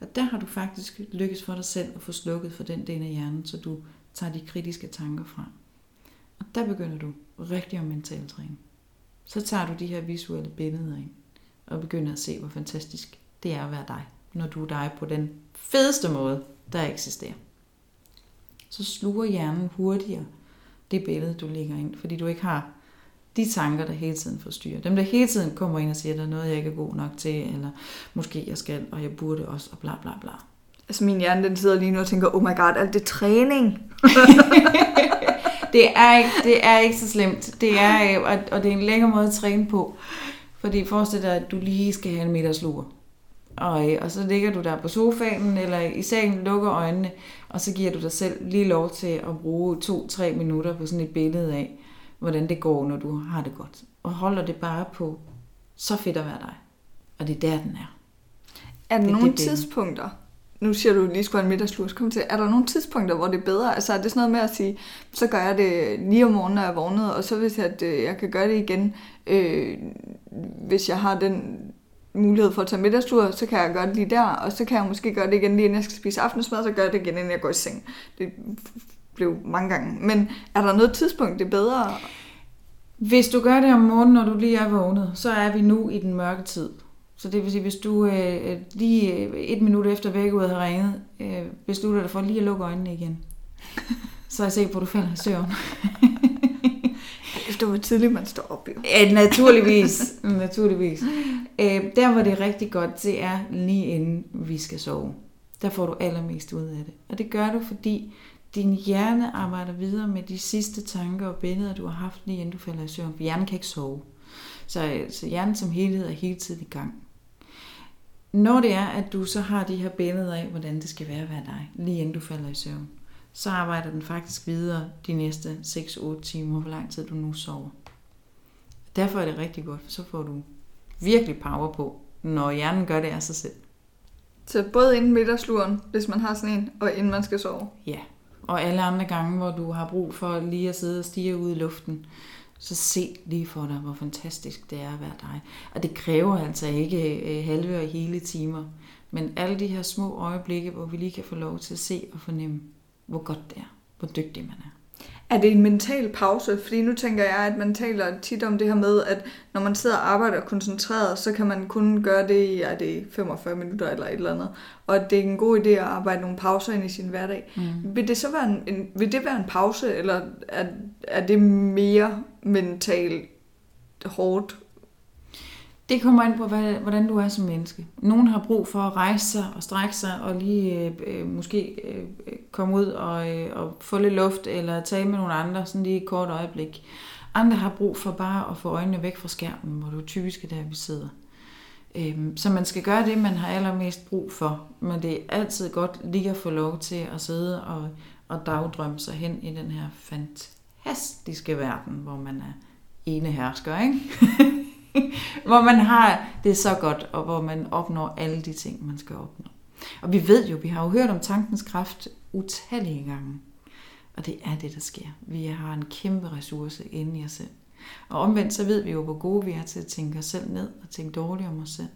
Og der har du faktisk lykkes for dig selv at få slukket for den del af hjernen, så du tager de kritiske tanker fra. Og der begynder du rigtig om mental træning. Så tager du de her visuelle billeder ind, og begynder at se, hvor fantastisk det er at være dig, når du er dig på den fedeste måde, der eksisterer. Så sluger hjernen hurtigere det billede, du lægger ind, fordi du ikke har de tanker, der hele tiden forstyrrer. Dem, der hele tiden kommer ind og siger, at der er noget, jeg ikke er god nok til, eller måske jeg skal, og jeg burde også, og bla bla bla. Altså min hjerne, den sidder lige nu og tænker, oh my god, alt det træning. [LAUGHS] det, er ikke, det er ikke så slemt. Det er, og, og det er en lækker måde at træne på. Fordi forestil dig, at du lige skal have en middagslur. Og, øh, og så ligger du der på sofaen eller i sengen, lukker øjnene, og så giver du dig selv lige lov til at bruge to-tre minutter på sådan et billede af, hvordan det går, når du har det godt. Og holder det bare på, så fedt at være dig. Og det er der, den er. Er der Det nogle det billede. tidspunkter, nu siger du lige skulle have en middagslur, så kom til, er der nogle tidspunkter, hvor det er bedre? Altså er det sådan noget med at sige, så gør jeg det lige om morgenen, når jeg er vågnet, og så hvis jeg, at, øh, jeg kan gøre det igen, øh, hvis jeg har den mulighed for at tage middagslur, så kan jeg gøre det lige der, og så kan jeg måske gøre det igen lige inden jeg skal spise aftensmad, så gør jeg det igen, inden jeg går i seng. Det blev mange gange. Men er der noget tidspunkt, det er bedre? Hvis du gør det om morgenen, når du lige er vågnet, så er vi nu i den mørke tid. Så det vil sige, hvis du øh, lige øh, et minut efter vækkeudet har ringet, øh, beslutter dig for lige at lukke øjnene igen. Så er jeg sikker på, at du falder i søvn. Efter hvor tidligt man står op, jo. Ja, naturligvis. [LAUGHS] naturligvis. Øh, der, hvor det er rigtig godt, det er lige inden vi skal sove. Der får du allermest ud af det. Og det gør du, fordi din hjerne arbejder videre med de sidste tanker og billeder, du har haft lige inden du falder i søvn. For hjernen kan ikke sove. Så, så hjernen som helhed er hele tiden i gang. Når det er, at du så har de her billeder af, hvordan det skal være at være dig, lige inden du falder i søvn, så arbejder den faktisk videre de næste 6-8 timer, hvor lang tid du nu sover. Derfor er det rigtig godt, for så får du virkelig power på, når hjernen gør det af sig selv. Så både inden middagsluren, hvis man har sådan en, og inden man skal sove. Ja, og alle andre gange, hvor du har brug for lige at sidde og stige ud i luften, så se lige for dig, hvor fantastisk det er at være dig. Og det kræver altså ikke øh, halve og hele timer, men alle de her små øjeblikke, hvor vi lige kan få lov til at se og fornemme, hvor godt det er, hvor dygtig man er. Er det en mental pause? Fordi nu tænker jeg, at man taler tit om det her med, at når man sidder og arbejder koncentreret, så kan man kun gøre det i er det 45 minutter eller et eller andet. Og at det er en god idé at arbejde nogle pauser ind i sin hverdag. Mm. Vil det så være en, en, vil det være en pause, eller er, er det mere mentalt hårdt? Det kommer an på, hvad, hvordan du er som menneske. Nogen har brug for at rejse sig og strække sig og lige øh, øh måske øh, komme ud og, øh, og få lidt luft eller tale med nogle andre sådan lige et kort øjeblik. Andre har brug for bare at få øjnene væk fra skærmen, hvor du typisk er der, vi sidder. Øhm, så man skal gøre det, man har allermest brug for. Men det er altid godt lige at få lov til at sidde og, og dagdrømme sig hen i den her fantastiske verden, hvor man er ene hersker, ikke? [LAUGHS] hvor man har det så godt, og hvor man opnår alle de ting, man skal opnå. Og vi ved jo, vi har jo hørt om tankens kraft utallige gange. Og det er det, der sker. Vi har en kæmpe ressource inde i os selv. Og omvendt så ved vi jo, hvor gode vi er til at tænke os selv ned og tænke dårligt om os selv.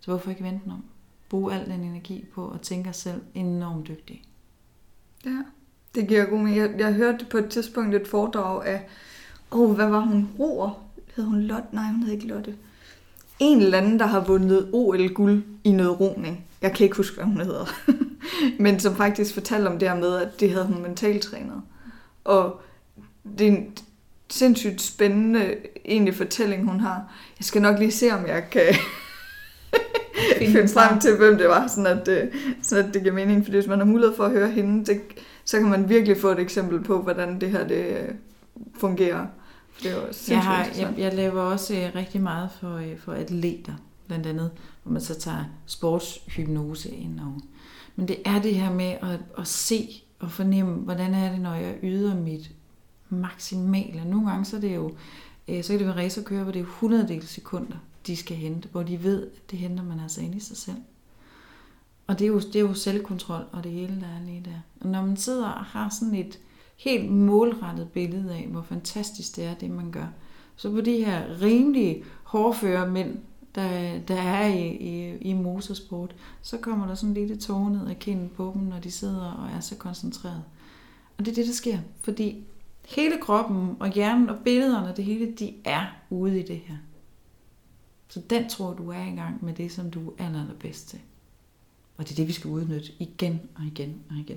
Så hvorfor ikke vente om? Bruge al den energi på at tænke os selv enormt dygtig. Ja, det giver god mening. Jeg, jeg hørte på et tidspunkt et foredrag af, oh, hvad var hun? Roer? Hed hun Lotte? Nej, hun hed ikke Lotte. En eller anden, der har vundet OL-guld i noget roning. Jeg kan ikke huske, hvad hun hedder. [LAUGHS] Men som faktisk fortalte om det her med, at det havde hun mentalt trænet. Og det er en sindssygt spændende egentlig fortælling, hun har. Jeg skal nok lige se, om jeg kan finde [LAUGHS] frem til, hvem det var, sådan at, øh, sådan at det giver mening. Fordi hvis man har mulighed for at høre hende, det, så kan man virkelig få et eksempel på, hvordan det her det øh, fungerer. For det er jo Jeg, har, jeg, jeg laver også øh, rigtig meget for, øh, for atleter, blandt andet, hvor man så tager sportshypnose ind over. Men det er det her med at, at se og fornemme, hvordan er det, når jeg yder mit maksimale. Nogle gange så er det jo, så kan det være racerkører, hvor det er 100 del sekunder, de skal hente, hvor de ved, at det henter man altså ind i sig selv. Og det er, jo, det er jo selvkontrol og det hele, der er lige der. Og når man sidder og har sådan et helt målrettet billede af, hvor fantastisk det er, det man gør, så på de her rimelige hårdføre mænd, der, der er i, i, i motorsport, så kommer der sådan en lille tårer ned af kinden på dem, når de sidder og er så koncentreret. Og det er det, der sker, fordi hele kroppen og hjernen og billederne, det hele, de er ude i det her. Så den tror du er i gang med det, som du er allerbedst til. Og det er det, vi skal udnytte igen og igen og igen.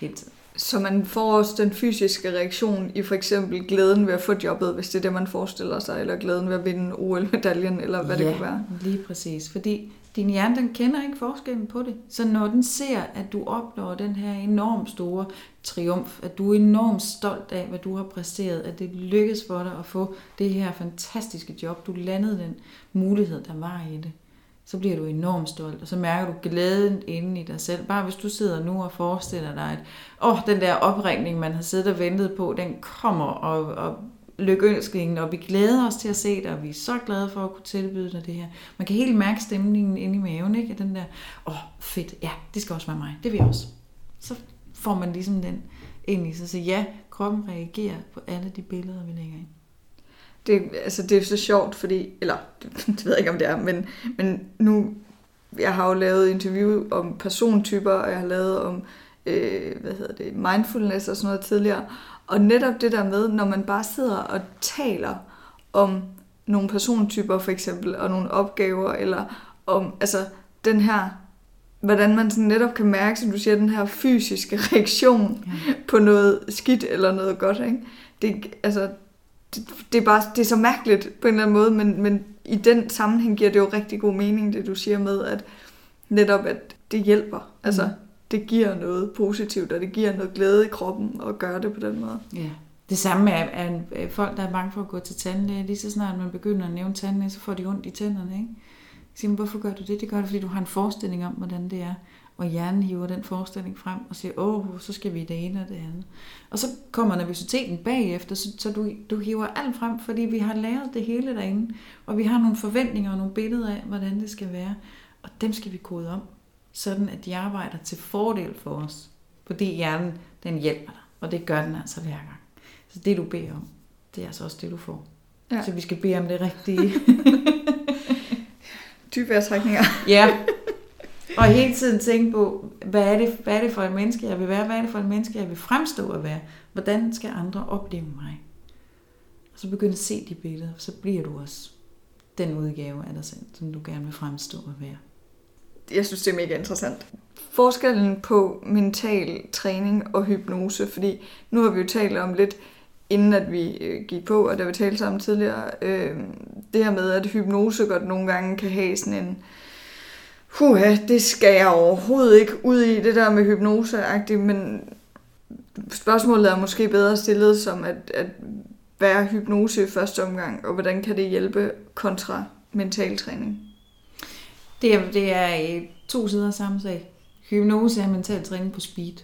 Hele tiden. Så man får også den fysiske reaktion i for eksempel glæden ved at få jobbet, hvis det er det, man forestiller sig, eller glæden ved at vinde OL-medaljen, eller hvad ja, det kunne være. lige præcis. Fordi din hjerne, den kender ikke forskellen på det. Så når den ser, at du opnår den her enormt store triumf, at du er enormt stolt af, hvad du har præsteret, at det lykkes for dig at få det her fantastiske job, du landede den mulighed, der var i det, så bliver du enormt stolt, og så mærker du glæden inde i dig selv. Bare hvis du sidder nu og forestiller dig, at åh, den der opringning, man har siddet og ventet på, den kommer, og, og lykønskningen, og vi glæder os til at se det, og vi er så glade for at kunne tilbyde dig det her. Man kan helt mærke stemningen inde i maven, ikke? Den der, åh, fedt, ja, det skal også være mig, det vil jeg også. Så får man ligesom den ind i sig, så ja, kroppen reagerer på alle de billeder, vi lægger ind. Det, altså, det er så sjovt, fordi, eller [LAUGHS] det ved jeg ikke, om det er, men, men nu, jeg har jo lavet interview om persontyper, og jeg har lavet om, øh, hvad hedder det, mindfulness og sådan noget tidligere, og netop det der med, når man bare sidder og taler om nogle persontyper for eksempel, og nogle opgaver, eller om altså, den her, hvordan man sådan netop kan mærke, som du siger, den her fysiske reaktion ja. på noget skidt eller noget godt. Ikke? Det, altså, det, det, er bare det er så mærkeligt på en eller anden måde, men, men i den sammenhæng giver det jo rigtig god mening, det du siger med, at netop at det hjælper. Altså, mm det giver noget positivt, og det giver noget glæde i kroppen at gøre det på den måde. Ja. Det samme er, er folk, der er bange for at gå til tandlæge. Lige så snart man begynder at nævne tandlæge, så får de ondt i tænderne. Ikke? siger, hvorfor gør du det? Det gør det, fordi du har en forestilling om, hvordan det er. Og hjernen hiver den forestilling frem og siger, åh, så skal vi det ene og det andet. Og så kommer nervøsiteten bagefter, så, så du, du hiver alt frem, fordi vi har lavet det hele derinde. Og vi har nogle forventninger og nogle billeder af, hvordan det skal være. Og dem skal vi kode om sådan at de arbejder til fordel for os. Fordi hjernen, den hjælper dig, og det gør den altså hver gang. Så det du beder om, det er altså også det du får. Ja. Så vi skal bede om det rigtige. [LAUGHS] Dybe trækninger. ja. Og hele tiden tænke på, hvad er, det, hvad er det for et menneske, jeg vil være? Hvad er det for et menneske, jeg vil fremstå at være? Hvordan skal andre opleve mig? Og så begynde at se de billeder, så bliver du også den udgave af dig selv, som du gerne vil fremstå at være jeg synes, det er mega interessant. Forskellen på mental træning og hypnose, fordi nu har vi jo talt om lidt, inden at vi øh, gik på, og da vi talte sammen tidligere, øh, det her med, at hypnose godt nogle gange kan have sådan en, huha, det skal jeg overhovedet ikke ud i, det der med hypnose men spørgsmålet er måske bedre stillet som, at, at være hypnose i første omgang, og hvordan kan det hjælpe kontra mental træning? Det er, det er øh, to sider af samme sag. Hypnose er mental træning på speed.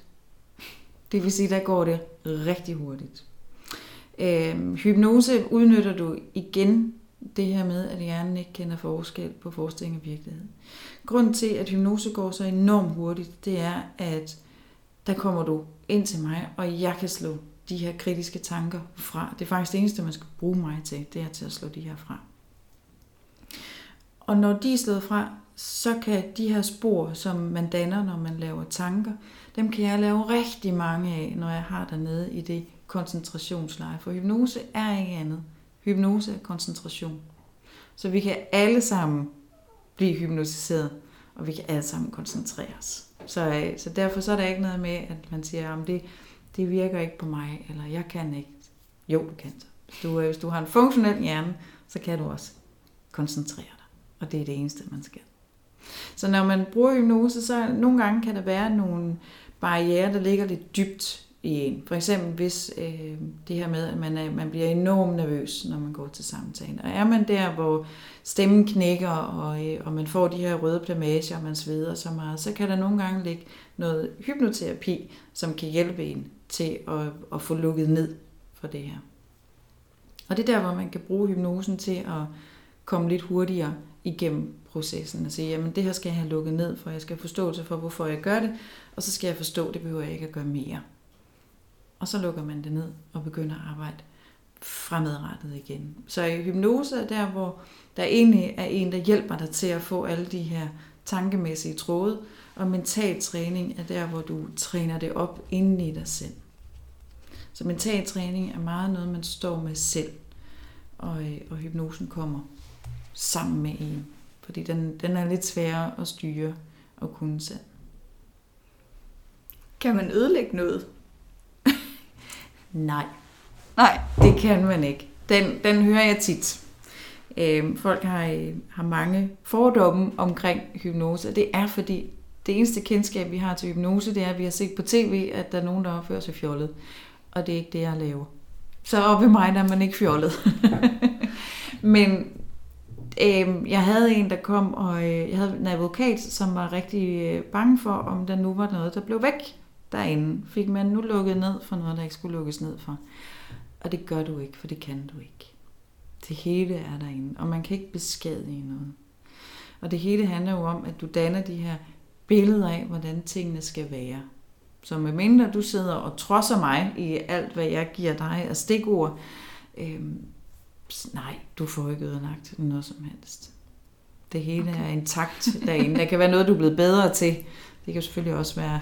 Det vil sige, der går det rigtig hurtigt. Øhm, hypnose udnytter du igen det her med, at hjernen ikke kender forskel på forestilling og virkelighed. Grunden til, at hypnose går så enormt hurtigt, det er, at der kommer du ind til mig, og jeg kan slå de her kritiske tanker fra. Det er faktisk det eneste, man skal bruge mig til, det er til at slå de her fra. Og når de er slået fra, så kan de her spor, som man danner, når man laver tanker, dem kan jeg lave rigtig mange af, når jeg har dernede i det koncentrationsleje. For hypnose er ikke andet. Hypnose er koncentration. Så vi kan alle sammen blive hypnotiseret, og vi kan alle sammen koncentrere os. Så, øh, så derfor så er der ikke noget med, at man siger, at det, det virker ikke på mig, eller jeg kan ikke. Jo, du kan. Hvis du, øh, hvis du har en funktionel hjerne, så kan du også koncentrere dig. Og det er det eneste, man skal. Så når man bruger hypnose, så nogle gange kan der være nogle barriere, der ligger lidt dybt i en. For eksempel hvis øh, det her med, at man, er, man bliver enormt nervøs, når man går til samtale. Og er man der, hvor stemmen knækker, og, øh, og man får de her røde plamager, og man sveder så meget, så kan der nogle gange ligge noget hypnoterapi, som kan hjælpe en til at, at få lukket ned for det her. Og det er der, hvor man kan bruge hypnosen til at komme lidt hurtigere igennem processen og sige, jamen det her skal jeg have lukket ned, for jeg skal have forståelse for, hvorfor jeg gør det, og så skal jeg forstå, det behøver jeg ikke at gøre mere. Og så lukker man det ned og begynder at arbejde fremadrettet igen. Så hypnose er der, hvor der egentlig er en, der hjælper dig til at få alle de her tankemæssige tråde, og mental træning er der, hvor du træner det op inden i dig selv. Så mental træning er meget noget, man står med selv, og, øh, og hypnosen kommer sammen med en. Fordi den, den er lidt sværere at styre og kunne selv. Kan man ødelægge noget? Nej. Nej. Det kan man ikke. Den, den hører jeg tit. Øh, folk har, øh, har mange fordomme omkring hypnose, og det er fordi, det eneste kendskab, vi har til hypnose, det er, at vi har set på tv, at der er nogen, der opfører sig fjollet. Og det er ikke det, jeg laver. Så op i mig, der er man ikke fjollet. [LAUGHS] Men øh, jeg havde en, der kom, og øh, jeg havde en advokat, som var rigtig øh, bange for, om der nu var noget, der blev væk derinde. Fik man nu lukket ned for noget, der ikke skulle lukkes ned for. Og det gør du ikke, for det kan du ikke. Det hele er derinde, og man kan ikke beskadige noget. Og det hele handler jo om, at du danner de her billeder af, hvordan tingene skal være. Så medmindre du sidder og trodser mig i alt, hvad jeg giver dig af stikord, øh, nej, du får ikke ødelagt noget som helst. Det hele okay. er intakt derinde. Der kan være noget, du er blevet bedre til. Det kan selvfølgelig også være,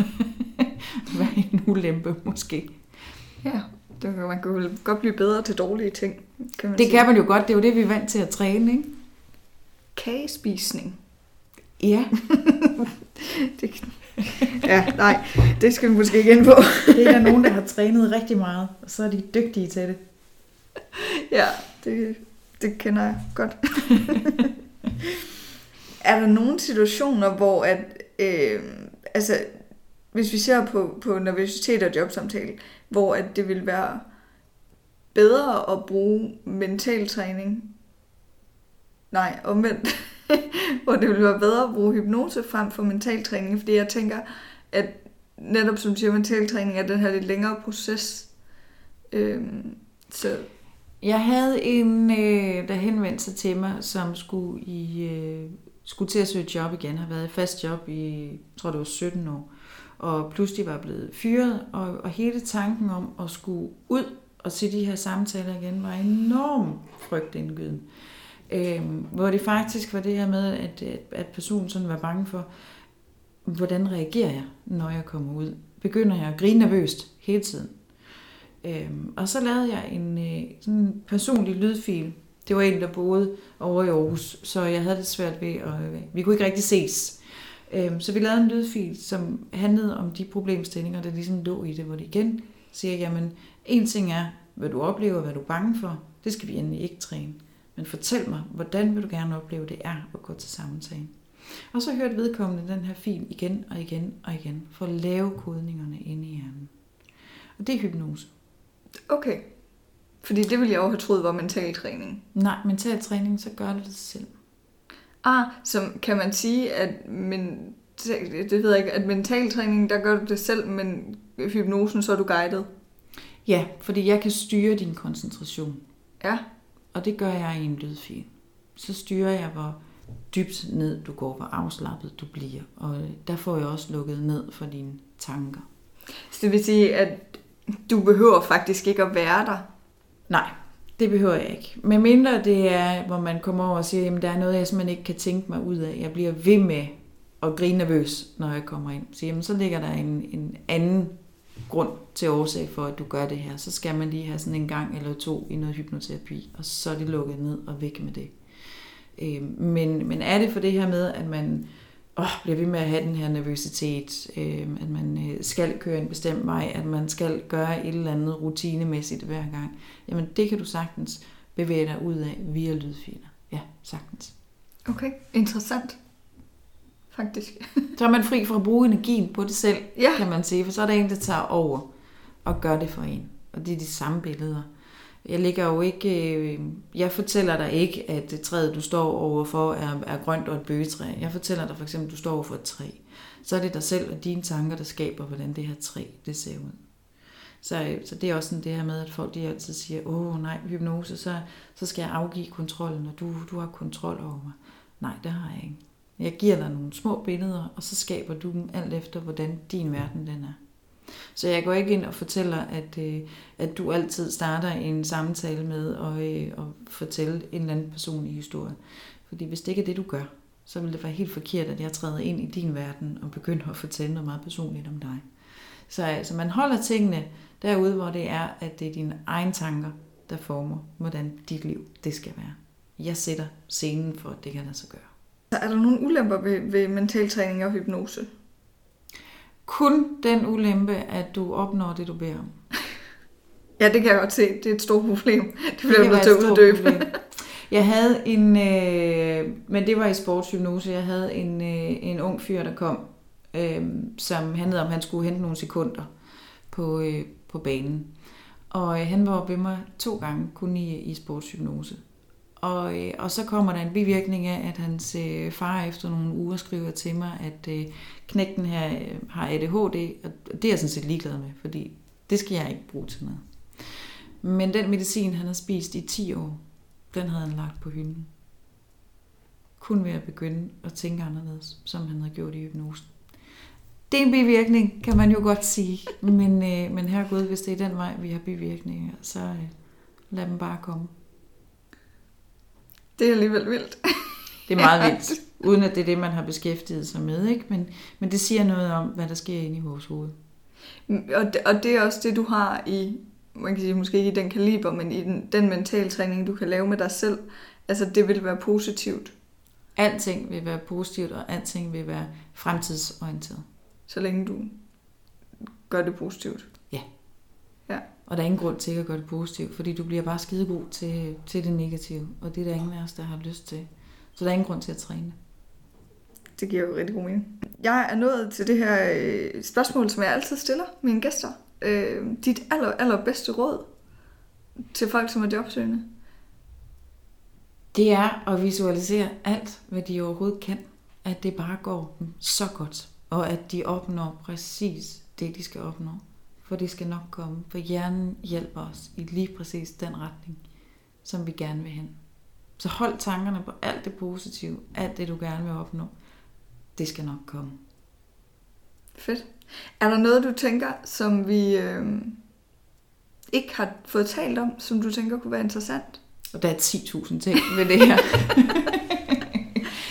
[LAUGHS] [LAUGHS] være en ulempe, måske. Ja, det kan, man kan godt blive bedre til dårlige ting. Kan man det sige. kan man jo godt. Det er jo det, vi er vant til at træne, ikke? Kagespisning. Ja. [LAUGHS] det, ja, nej, det skal vi måske ikke ind på. [LAUGHS] det er der nogen, der har trænet rigtig meget, og så er de dygtige til det. Ja, det, det kender jeg godt. er der nogle situationer, hvor at, øh, altså, hvis vi ser på, på nervøsitet og jobsamtale, hvor at det vil være bedre at bruge mental træning, nej, omvendt, [LAUGHS] hvor det vil være bedre at bruge hypnose frem for mental træning, fordi jeg tænker, at netop som siger, mental træning er den her lidt længere proces. Øhm, så jeg havde en, øh, der henvendte sig til mig, som skulle, i, øh, skulle til at søge job igen, har været i fast job i, jeg tror det var 17 år, og pludselig var blevet fyret, og, og hele tanken om at skulle ud og se de her samtaler igen, var enormt frygtindgydende. Øhm, hvor det faktisk var det her med, at, at personen sådan var bange for, hvordan reagerer jeg, når jeg kommer ud? Begynder jeg at grine nervøst hele tiden? Øhm, og så lavede jeg en øh, sådan en personlig lydfil. Det var en, der boede over i Aarhus, så jeg havde det svært ved, at øh, vi kunne ikke rigtig ses. Øhm, så vi lavede en lydfil, som handlede om de problemstillinger, der ligesom lå i det, hvor det igen siger, jamen, en ting er, hvad du oplever, hvad du er bange for, det skal vi endelig ikke træne. Men fortæl mig, hvordan vil du gerne opleve, det er at gå til samtale. Og så hørte vedkommende den her fil igen og igen og igen, for at lave kodningerne inde i hjernen. Og det er hypnose. Okay. Fordi det ville jeg jo have troet var mental træning. Nej, mental træning, så gør det det selv. Ah, så kan man sige, at men, det ved jeg ikke, at mental træning, der gør du det selv, men hypnosen, så er du guidet? Ja, fordi jeg kan styre din koncentration. Ja. Og det gør jeg i en lydfil. Så styrer jeg, hvor dybt ned du går, hvor afslappet du bliver. Og der får jeg også lukket ned for dine tanker. Så det vil sige, at du behøver faktisk ikke at være der. Nej, det behøver jeg ikke. Men mindre det er, hvor man kommer over og siger, at der er noget, jeg simpelthen ikke kan tænke mig ud af. Jeg bliver ved med at grine nervøs, når jeg kommer ind. Så, jamen, så ligger der en, en anden grund til årsag for, at du gør det her. Så skal man lige have sådan en gang eller to i noget hypnoterapi, og så er det lukket ned og væk med det. Øh, men, men er det for det her med, at man åh, bliver ved med at have den her nervøsitet, øh, at man øh, skal køre en bestemt vej, at man skal gøre et eller andet rutinemæssigt hver gang, jamen det kan du sagtens bevæge dig ud af via lydfiler. Ja, sagtens. Okay, interessant. Faktisk. så er man fri for at bruge energien på det selv, ja. kan man sige, for så er der en, der tager over og gør det for en. Og det er de samme billeder. Jeg ligger jo ikke, øh, jeg fortæller dig ikke, at det træet, du står overfor, er, er grønt og et bøgetræ. Jeg fortæller dig for eksempel, at du står overfor et træ. Så er det dig selv og dine tanker, der skaber, hvordan det her træ det ser ud. Så, øh, så det er også sådan det her med, at folk de altid siger, åh nej, hypnose, så, så skal jeg afgive kontrollen, og du, du har kontrol over mig. Nej, det har jeg ikke. Jeg giver dig nogle små billeder, og så skaber du dem alt efter, hvordan din verden den er. Så jeg går ikke ind og fortæller, at, øh, at du altid starter en samtale med at, øh, at fortælle en eller anden personlig historie. Fordi hvis det ikke er det, du gør, så vil det være helt forkert, at jeg træder ind i din verden og begynder at fortælle noget meget personligt om dig. Så altså, man holder tingene derude, hvor det er, at det er dine egne tanker, der former, hvordan dit liv det skal være. Jeg sætter scenen for, at det kan lade sig gøre. Er der nogle ulemper ved, ved mental træning og hypnose? Kun den ulempe, at du opnår det, du beder om. [LAUGHS] ja, det kan jeg godt se. Det er et stort problem. Det bliver du nødt til at uddybe. Jeg havde en, øh, men det var i sportshypnose, jeg havde en, øh, en ung fyr, der kom, øh, som handlede om, at han skulle hente nogle sekunder på, øh, på banen. Og øh, han var ved mig to gange, kun i, i sportshypnose. Og, øh, og så kommer der en bivirkning af, at hans øh, far efter nogle uger skriver til mig, at øh, knægten her øh, har ADHD, og det er jeg sådan set ligeglad med, fordi det skal jeg ikke bruge til noget. Men den medicin, han har spist i 10 år, den havde han lagt på hylden. Kun ved at begynde at tænke anderledes, som han havde gjort i hypnosen. Det er en bivirkning, kan man jo godt sige. Men, øh, men her Gud, hvis det er den vej, vi har bivirkninger, så øh, lad dem bare komme. Det er alligevel vildt. Det er meget [LAUGHS] vildt, uden at det er det, man har beskæftiget sig med. Ikke? Men, men det siger noget om, hvad der sker inde i vores hoved. Og det, og det er også det, du har i, man kan sige, måske ikke i den kaliber, men i den, den mental træning, du kan lave med dig selv. Altså, det vil være positivt. Alting vil være positivt, og alting vil være fremtidsorienteret. Så længe du gør det positivt. Ja. Ja. Og der er ingen grund til at gøre det positivt, fordi du bliver bare skidegod til, til det negative, og det er der ingen af os, der har lyst til. Så der er ingen grund til at træne. Det giver jo rigtig god mening. Jeg er nået til det her øh, spørgsmål, som jeg altid stiller mine gæster. Øh, dit aller, allerbedste råd til folk, som er jobsøgende. Det er at visualisere alt, hvad de overhovedet kan. At det bare går dem så godt, og at de opnår præcis det, de skal opnå. For det skal nok komme, for hjernen hjælper os i lige præcis den retning, som vi gerne vil hen. Så hold tankerne på alt det positive, alt det du gerne vil opnå. Det skal nok komme. Fedt. Er der noget, du tænker, som vi øh, ikke har fået talt om, som du tænker kunne være interessant? Og der er 10.000 ting ved det her. [LAUGHS]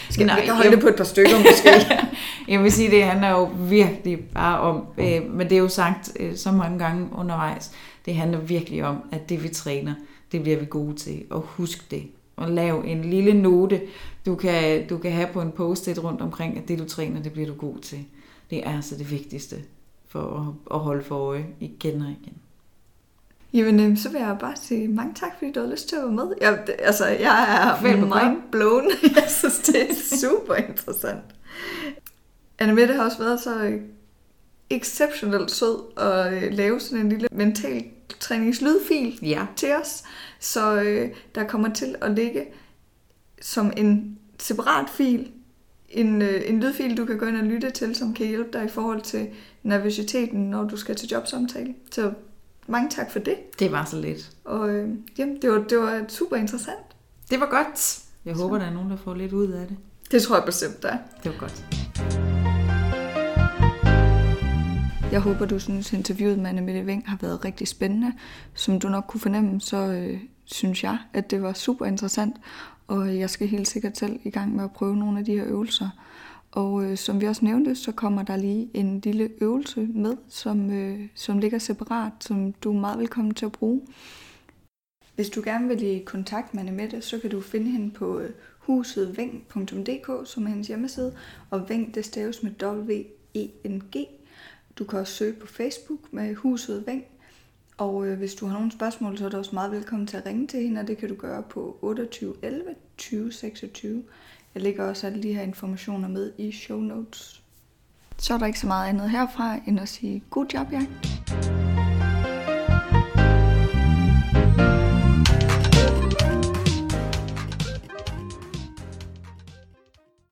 Skal Nej, vi kan holde jeg- det på et par stykker måske? [LAUGHS] Jeg vil sige, det handler jo virkelig bare om, øh, men det er jo sagt øh, så mange gange undervejs, det handler virkelig om, at det vi træner, det bliver vi gode til. Og husk det. Og lav en lille note, du kan, du kan have på en post-it rundt omkring, at det du træner, det bliver du god til. Det er altså det vigtigste for at, at holde for øje igen og igen. Jamen, øh, så vil jeg bare sige mange tak, fordi du har lyst til at være med. Jeg, altså, jeg er mind blown. [LAUGHS] Jeg synes, det er super interessant. Anne Mette har også været så exceptionelt sød at øh, lave sådan en lille mental træningslydfil Ja. til os, så øh, der kommer til at ligge som en separat fil, en, øh, en lydfil, du kan gå ind og lytte til, som kan hjælpe dig i forhold til nervøsiteten, når du skal til jobsamtale. Så mange tak for det. Det var så lidt. Og øh, jamen, det var, det var super interessant. Det var godt. Jeg håber, der er nogen, der får lidt ud af det. Det tror jeg bestemt, der er. Det var godt. Jeg håber, du synes, interviewet med Annemette Veng har været rigtig spændende. Som du nok kunne fornemme, så øh, synes jeg, at det var super interessant. Og jeg skal helt sikkert selv i gang med at prøve nogle af de her øvelser. Og øh, som vi også nævnte, så kommer der lige en lille øvelse med, som, øh, som ligger separat, som du er meget velkommen til at bruge. Hvis du gerne vil i kontakt med Annemette, så kan du finde hende på øh, husetveng.dk, som er hendes hjemmeside. Og Veng, det staves med W-E-N-G. Du kan også søge på Facebook med Huset Veng. Og øh, hvis du har nogle spørgsmål, så er du også meget velkommen til at ringe til hende, og det kan du gøre på 28 11 20 26. Jeg lægger også alle de her informationer med i show notes. Så er der ikke så meget andet herfra, end at sige god job, Jack.